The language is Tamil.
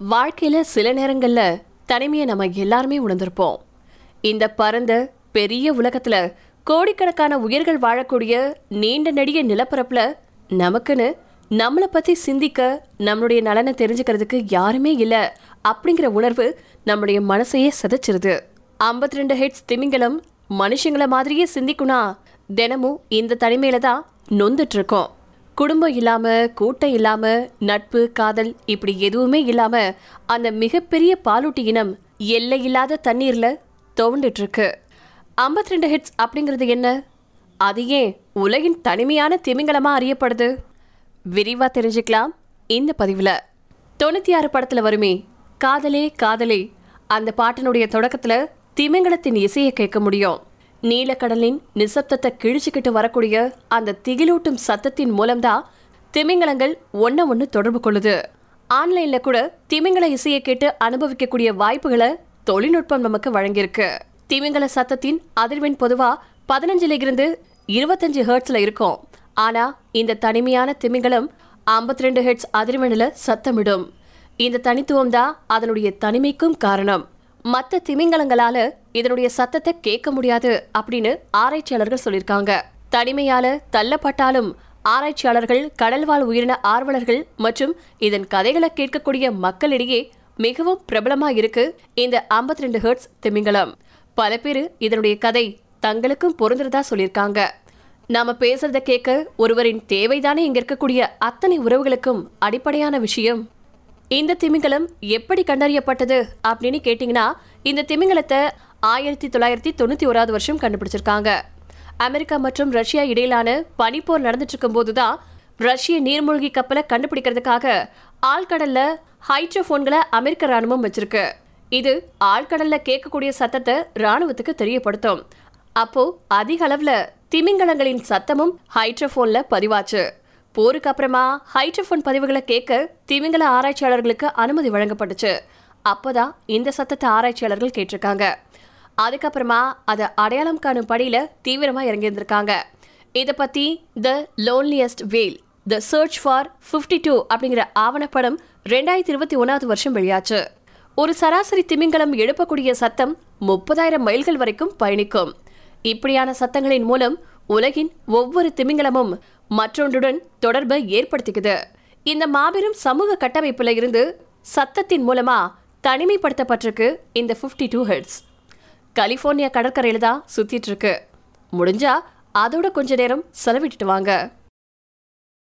வாழ்க்கையில் சில நேரங்களில் தனிமையை நம்ம எல்லாருமே உணர்ந்திருப்போம். இந்த பரந்த பெரிய உலகத்தில் கோடிக்கணக்கான உயிர்கள் வாழக்கூடிய நீண்ட நெடிய நிலப்பரப்பில் நமக்குன்னு நம்மளை பற்றி சிந்திக்க நம்மளுடைய நலனை தெரிஞ்சுக்கிறதுக்கு யாருமே இல்லை அப்படிங்கிற உணர்வு நம்முடைய மனசையே சிதைச்சிருது. 52 ரெண்டு ஹெட்ஸ் திமிங்கலம் மனுஷங்களை மாதிரியே சிந்திக்குனா தினமும் இந்த தனிமையில தான் நொந்துட்டு இருக்கோம். குடும்பம் இல்லாம கூட்டம் இல்லாம நட்பு காதல் இப்படி எதுவுமே இல்லாம அந்த மிகப்பெரிய பாலூட்டி இனம் எல்லை இல்லாத தண்ணீர்ல துவண்டுட்டு இருக்கு 52 ரெண்டு ஹிட்ஸ் அப்படிங்கிறது என்ன? அது ஏன் உலகின் தனிமையான திமிங்கலமா அறியப்படுது? விரிவா தெரிஞ்சுக்கலாம் இந்த பதிவுல. தொண்ணூத்தி ஆறு படத்துல வருமே காதலே காதலே. அந்த பாட்டினுடைய தொடக்கத்துல திமிங்கலத்தின் இசையை கேட்க முடியும். நீலக்கடலின் நிசப்தத்தை கிழிச்சுக்கிட்டு வரக்கூடிய அந்த திகிலூட்டும் சத்தத்தின் மூலம்தான் திமிங்கலங்கள் ஒன்ன ஒன்று தொடர்பு கொள்ளுது. ஆன்லைன்ல கூட திமிங்கல இசையை கேட்டு அனுபவிக்கக்கூடிய வாய்ப்புகளை தொழில்நுட்பம் நமக்கு வழங்கியிருக்கு. திமிங்கல சத்தத்தின் அதிர்வெண் பொதுவா பதினஞ்சுல இருந்து இருபத்தஞ்சு ஹெர்ட்ஸ்ல இருக்கும். ஆனா இந்த தனிமையான திமிங்கலம் 52 ரெண்டு ஹெர்ட்ஸ் அதிர்வெண்ணில் சத்தமிடும். இந்த தனித்துவம் தான் அதனுடைய தனிமைக்கும் காரணம். மற்ற திமிங்கலங்களால இதனுடைய சத்தத்தை கேட்க முடியாது அப்படின்னு ஆராய்ச்சியாளர்கள் சொல்லியிருக்காங்க. தனிமையால தள்ளப்பட்டாலும் ஆராய்ச்சியாளர்கள் கடல்வாழ் உயிரின ஆர்வலர்கள் மற்றும் இதன் கதைகளை கேட்கக்கூடிய மக்களிடையே மிகவும் பிரபலமா இருக்கு இந்த 52 ரெண்டு ஹெர்ட்ஸ் திமிங்கலம். பல பேர் இதனுடைய கதை தங்களுக்கும் பொருந்துறதா சொல்லியிருக்காங்க. நாம பேசுறத கேட்க ஒருவரின் தேவைதானே இங்க இருக்கக்கூடிய அத்தனை உறவுகளுக்கும் அடிப்படையான விஷயம் இந்த திமிங்கலம் எப்படி கண்டறியப்பட்டது அப்படின்னு கேட்டிங்கன்னா இந்த திமிங்கலத்தை ஆயிரத்தி தொள்ளாயிரத்தி தொண்ணூற்றி ஓராவது வருஷம் கண்டுபிடிச்சிருக்காங்க. அமெரிக்கா மற்றும் ரஷ்யா இடையிலான பனிப்போர் நடந்துட்டு இருக்கும்போது தான் ரஷ்ய நீர்மூழ்கி கப்பலை கண்டுபிடிக்கிறதுக்காக ஆழ்கடல்ல ஹைட்ரோஃபோன்களை அமெரிக்க ராணுவம் வச்சிருக்கு. இது ஆழ்கடல்ல கேட்கக்கூடிய சத்தத்தை ராணுவத்துக்கு தெரியப்படுத்தும். அப்போ அதிக அளவுல திமிங்கலங்களின் சத்தமும் ஹைட்ரோஃபோன்ல பதிவாச்சு. போருக்கு அப்புறமா ஹைட்ரோஃபோன் பதிவுகளை கேட்க திமிங்கல ஆராய்ச்சியாளர்களுக்கு அனுமதி வழங்கப்பட்டுச்சு. அப்போதான் இந்த சத்தத்தை ஆராய்ச்சியாளர்கள் கேட்டிருக்காங்க. அதுக்கப்புறமா அதை அடையாளம் காணும் படியில் தீவிரமாக இறங்கியிருந்திருக்காங்க. இதை பற்றி the loneliest whale the search for 52 two அப்படிங்கிற ஆவணப்படம் ரெண்டாயிரத்தி இருபத்தி ஒன்றாவது வருஷம் வெளியாச்சு. ஒரு சராசரி திமிங்கலம் எழுப்பக்கூடிய சத்தம் முப்பதாயிரம் மைல்கள் வரைக்கும் பயணிக்கும். இப்படியான சத்தங்களின் மூலம் உலகின் ஒவ்வொரு திமிங்கலமும் மற்றொன்றுடன் தொடர்பை ஏற்படுத்திக்குது. இந்த மாபெரும் சமூக கட்டமைப்புல இருந்து சத்தத்தின் மூலமா தனிமைப்படுத்தப்பட்டிருக்கு இந்த 52 டூ ஹெட்ஸ் கலிஃபோர்னியா கடற்கரையில தான் சுத்திட்டு இருக்கு. முடிஞ்சா அதோட கொஞ்ச நேரம் செலவிட்டுட்டு வாங்க.